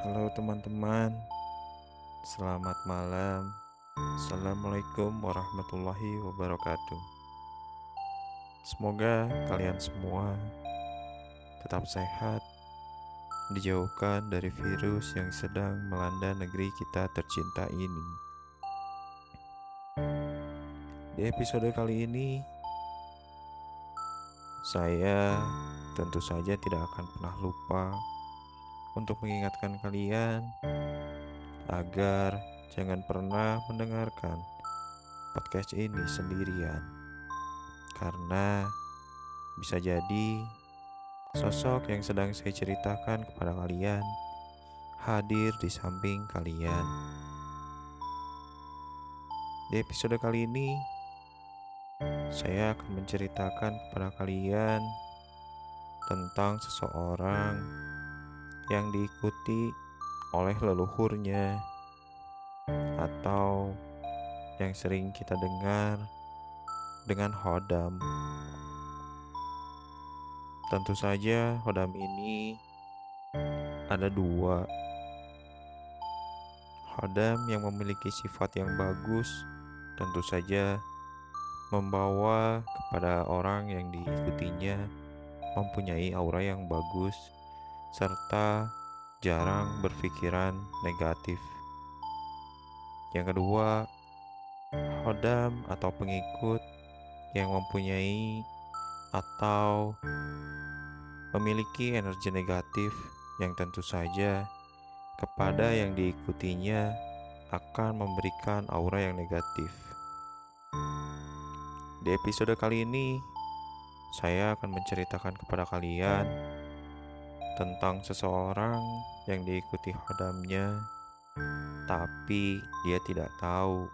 Halo teman-teman, selamat malam. Assalamualaikum warahmatullahi wabarakatuh. Semoga kalian semua tetap sehat, dijauhkan dari virus yang sedang melanda negeri kita tercinta ini. Di episode kali ini, saya tentu saja tidak akan pernah lupa untuk mengingatkan kalian agar jangan pernah mendengarkan podcast ini sendirian, karena bisa jadi sosok yang sedang saya ceritakan kepada kalian hadir di samping kalian. Di episode kali ini, saya akan menceritakan kepada kalian tentang seseorang yang diikuti oleh leluhurnya atau yang sering kita dengar dengan hodam. Tentu saja hodam ini ada dua. Hodam yang memiliki sifat yang bagus tentu saja membawa kepada orang yang diikutinya mempunyai aura yang bagus serta jarang berpikiran negatif. Yang kedua, hodam atau pengikut yang mempunyai atau memiliki energi negatif yang tentu saja kepada yang diikutinya akan memberikan aura yang negatif. Di episode kali ini, saya akan menceritakan kepada kalian tentang seseorang yang diikuti hodamnya, tapi dia tidak tahu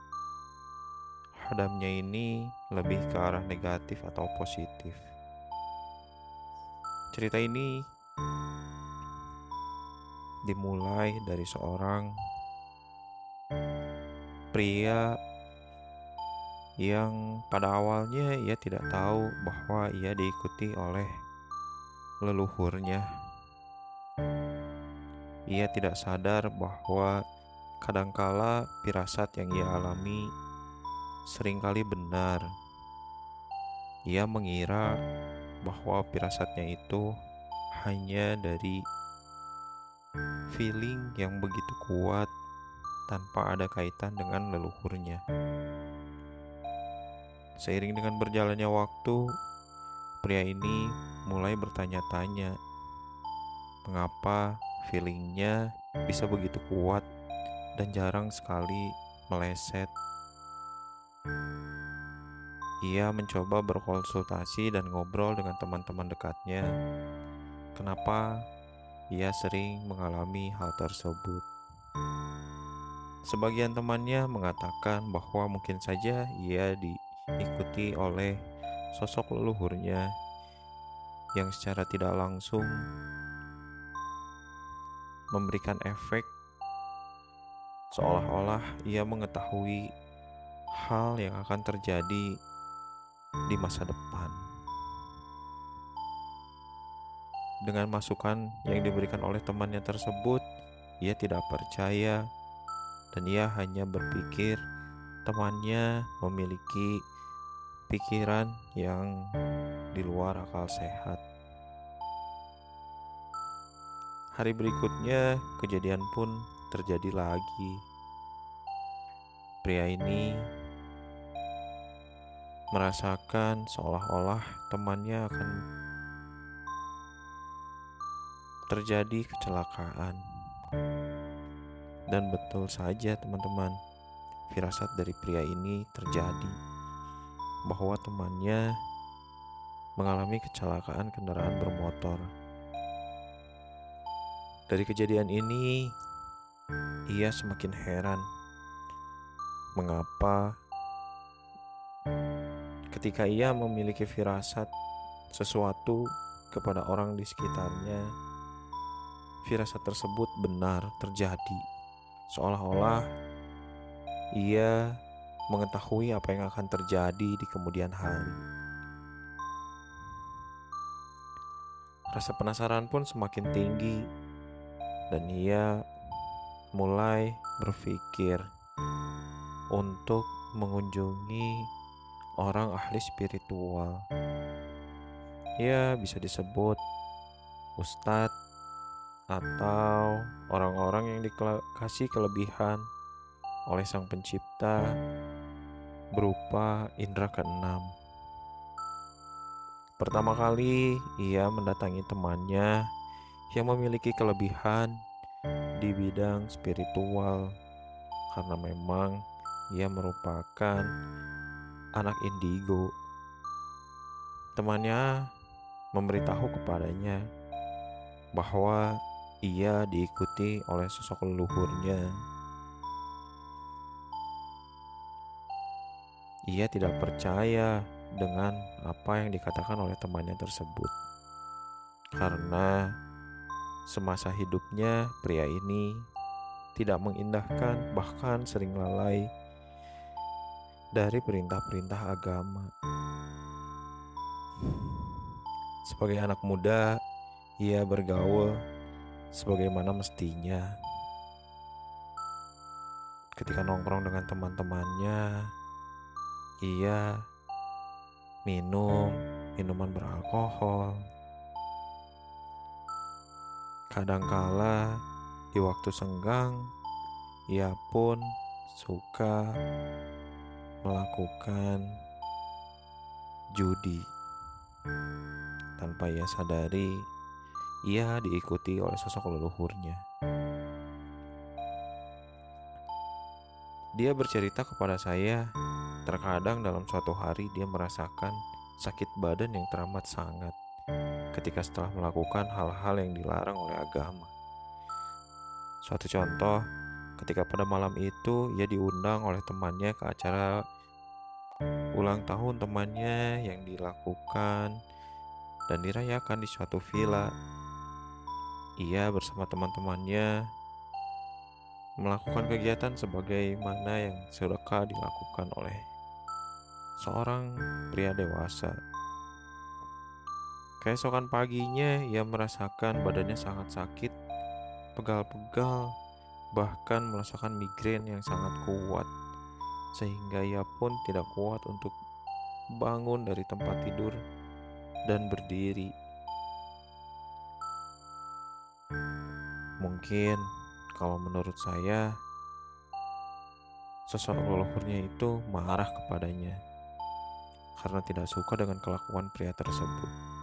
hodamnya ini lebih ke arah negatif atau positif. Cerita ini dimulai dari seorang pria yang pada awalnya ia tidak tahu bahwa ia diikuti oleh leluhurnya ia tidak sadar bahwa kadangkala firasat yang ia alami sering kali benar. Ia mengira bahwa firasatnya itu hanya dari feeling yang begitu kuat tanpa ada kaitan dengan leluhurnya. Seiring dengan berjalannya waktu, pria ini mulai bertanya-tanya, mengapa feelingnya bisa begitu kuat dan jarang sekali meleset. Ia mencoba berkonsultasi dan ngobrol dengan teman-teman dekatnya. Kenapa ia sering mengalami hal tersebut? Sebagian temannya mengatakan bahwa mungkin saja ia diikuti oleh sosok leluhurnya yang secara tidak langsung memberikan efek seolah-olah ia mengetahui hal yang akan terjadi di masa depan. Dengan masukan yang diberikan oleh temannya tersebut, ia tidak percaya dan ia hanya berpikir temannya memiliki pikiran yang di luar akal sehat. Hari berikutnya, kejadian pun terjadi lagi. Pria ini merasakan seolah-olah temannya akan terjadi kecelakaan. Dan betul saja, teman-teman, firasat dari pria ini terjadi bahwa temannya mengalami kecelakaan kendaraan bermotor. Dari kejadian ini, ia semakin heran. Mengapa ketika ia memiliki firasat sesuatu kepada orang di sekitarnya, firasat tersebut benar terjadi, seolah-olah ia mengetahui apa yang akan terjadi di kemudian hari. Rasa penasaran pun semakin tinggi dan ia mulai berpikir untuk mengunjungi orang ahli spiritual. Ya, bisa disebut ustadz atau orang-orang yang dikasih kelebihan oleh Sang Pencipta berupa indera keenam. Pertama kali ia mendatangi temannya yang memiliki kelebihan di bidang spiritual karena memang ia merupakan anak indigo. Temannya memberitahu kepadanya bahwa ia diikuti oleh sosok leluhurnya. Ia tidak percaya dengan apa yang dikatakan oleh temannya tersebut, karena semasa hidupnya pria ini tidak mengindahkan, bahkan sering lalai dari perintah-perintah agama. Sebagai anak muda, ia bergaul sebagaimana mestinya. Ketika nongkrong dengan teman-temannya, ia minum minuman beralkohol. Kadangkala di waktu senggang, ia pun suka melakukan judi. Tanpa ia sadari, ia diikuti oleh sosok leluhurnya. Dia bercerita kepada saya, terkadang dalam suatu hari dia merasakan sakit badan yang teramat sangat ketika setelah melakukan hal-hal yang dilarang oleh agama. Suatu contoh, ketika pada malam itu ia diundang oleh temannya ke acara ulang tahun temannya yang dilakukan dan dirayakan di suatu villa ia bersama teman-temannya melakukan kegiatan sebagaimana yang sedekah dilakukan oleh seorang pria dewasa. Keesokan paginya ia merasakan badannya sangat sakit, pegal-pegal, bahkan merasakan migrain yang sangat kuat, sehingga ia pun tidak kuat untuk bangun dari tempat tidur dan berdiri Mungkin kalau menurut saya sosok leluhurnya itu marah kepadanya karena tidak suka dengan kelakuan pria tersebut.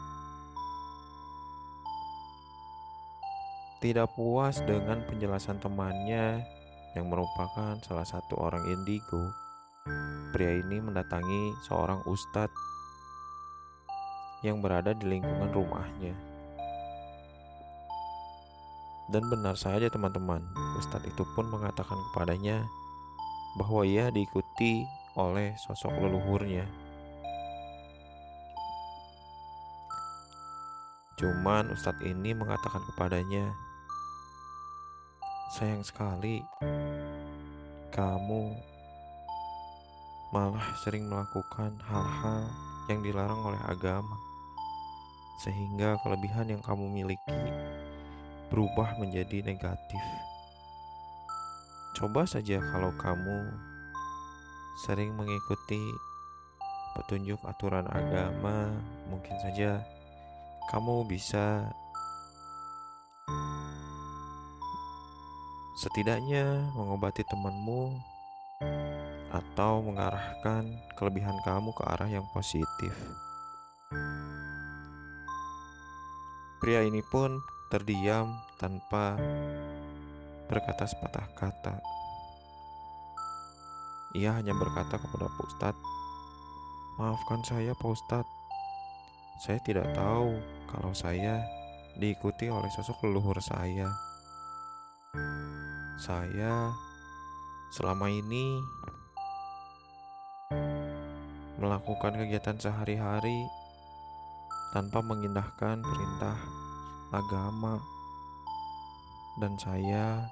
Tidak puas dengan penjelasan temannya yang merupakan salah satu orang indigo, pria ini mendatangi seorang ustadz yang berada di lingkungan rumahnya. Dan benar saja teman-teman, Ustadz itu pun mengatakan kepadanya bahwa ia diikuti oleh sosok leluhurnya. Cuman Ustadz ini mengatakan kepadanya, sayang sekali kamu malah sering melakukan hal-hal yang dilarang oleh agama, sehingga kelebihan yang kamu miliki berubah menjadi negatif. Coba saja kalau kamu sering mengikuti petunjuk aturan agama, mungkin saja kamu bisa setidaknya mengobati temanmu atau mengarahkan kelebihan kamu ke arah yang positif. Pria ini pun terdiam tanpa berkata sepatah kata. Ia hanya berkata kepada Pak Ustadz, Maafkan saya Pak Ustadz, saya tidak tahu kalau saya diikuti oleh sosok leluhur saya. Saya selama ini melakukan kegiatan sehari-hari tanpa mengindahkan perintah agama, dan saya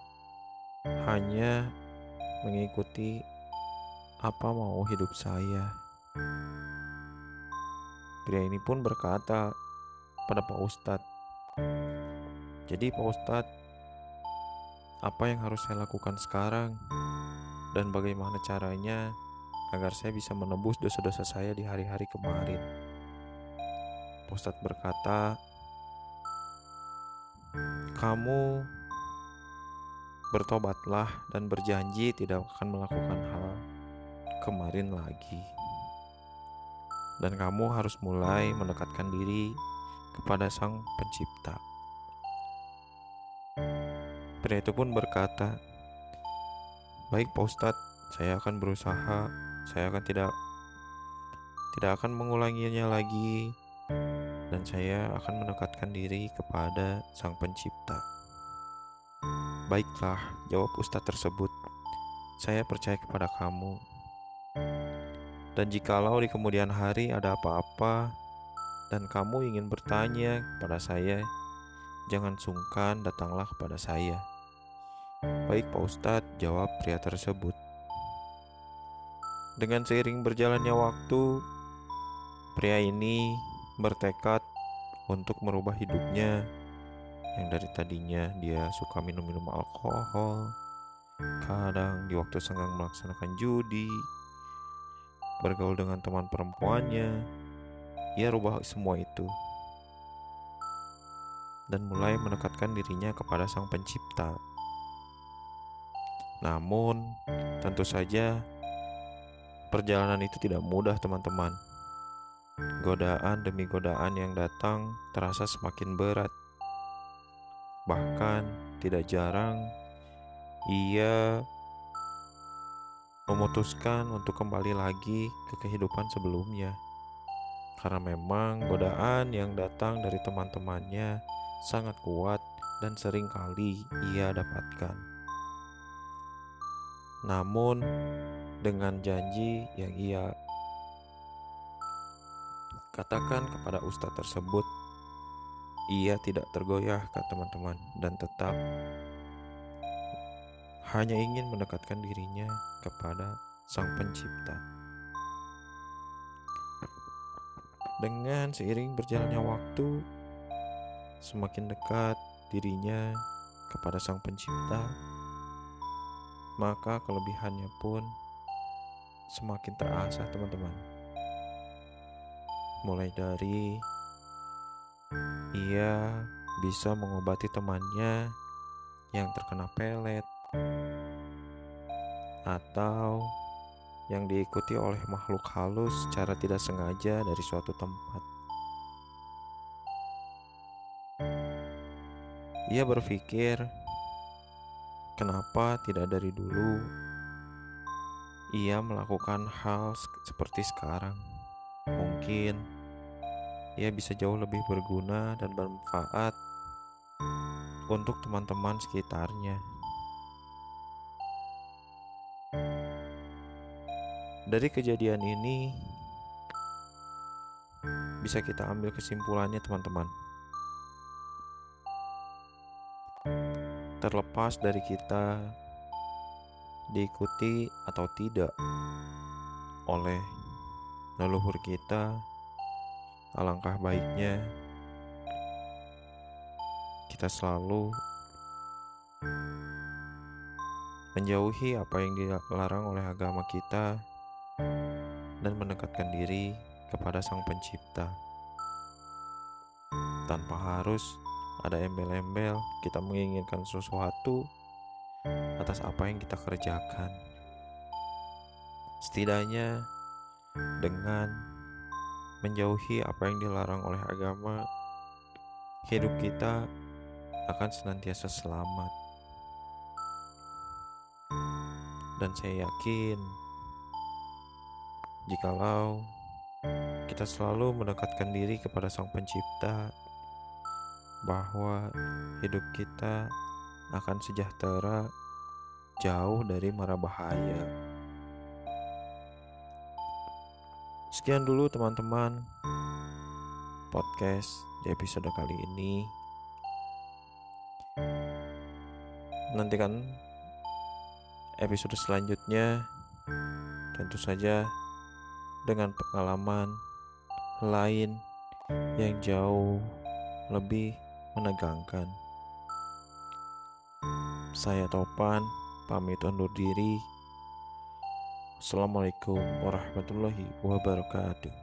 hanya mengikuti apa mau hidup saya. Pria ini pun berkata pada Pak Ustadz, "Jadi, Pak Ustadz, apa yang harus saya lakukan sekarang dan bagaimana caranya agar saya bisa menebus dosa-dosa saya di hari-hari kemarin. Ustadz berkata, "Kamu bertobatlah dan berjanji tidak akan melakukan hal kemarin lagi." Dan kamu harus mulai mendekatkan diri kepada Sang Pencipta. Pria itu pun berkata, "Baik, Pak Ustadz, saya akan berusaha saya akan tidak tidak akan mengulanginya lagi dan saya akan mendekatkan diri kepada Sang Pencipta. Baiklah, jawab ustadz tersebut. Saya percaya kepada kamu. Dan jikalau di kemudian hari ada apa-apa dan kamu ingin bertanya kepada saya, jangan sungkan datanglah kepada saya. Baik Pak Ustadz, jawab pria tersebut. Dengan seiring berjalannya waktu, pria ini bertekad untuk merubah hidupnya yang dari tadinya dia suka minum-minum alkohol, kadang di waktu senggang melaksanakan judi, bergaul dengan teman perempuannya, ia rubah semua itu dan mulai mendekatkan dirinya kepada Sang Pencipta. Namun, tentu saja Perjalanan itu tidak mudah, teman-teman. Godaan demi godaan yang datang terasa semakin berat. Bahkan, tidak jarang ia memutuskan untuk kembali lagi ke kehidupan sebelumnya. Karena memang godaan yang datang dari teman-temannya sangat kuat dan sering kali ia dapatkan. Namun, dengan janji yang ia katakan kepada ustadz tersebut, ia tidak tergoyahkan teman-teman dan tetap hanya ingin mendekatkan dirinya kepada Sang Pencipta. Dengan seiring berjalannya waktu, semakin dekat dirinya kepada Sang Pencipta, maka kelebihannya pun semakin terasa teman-teman mulai dari ia bisa mengobati temannya yang terkena pelet atau yang diikuti oleh makhluk halus secara tidak sengaja dari suatu tempat. Ia berpikir, kenapa tidak dari dulu ia melakukan hal seperti sekarang. Mungkin ia bisa jauh lebih berguna dan bermanfaat untuk teman-teman sekitarnya. Dari kejadian ini, bisa kita ambil kesimpulannya, teman-teman. Terlepas dari kita diikuti atau tidak oleh leluhur kita, alangkah baiknya kita selalu menjauhi apa yang dilarang oleh agama kita dan mendekatkan diri kepada Sang Pencipta. Tanpa harus ada embel-embel kita menginginkan sesuatu atas apa yang kita kerjakan. Setidaknya dengan menjauhi apa yang dilarang oleh agama, hidup kita akan senantiasa selamat. Dan saya yakin jikalau kita selalu mendekatkan diri kepada Sang Pencipta bahwa hidup kita akan sejahtera jauh dari mara bahaya. Sekian dulu teman-teman podcast di episode kali ini. Nantikan episode selanjutnya tentu saja dengan pengalaman lain yang jauh lebih menegangkan. Saya Topan, pamit undur diri. Assalamualaikum warahmatullahi wabarakatuh.